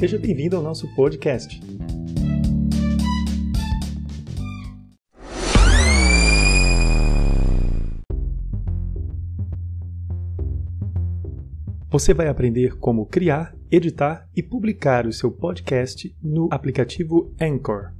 Seja bem-vindo ao nosso podcast. Você vai aprender como criar, editar e publicar o seu podcast no aplicativo Anchor.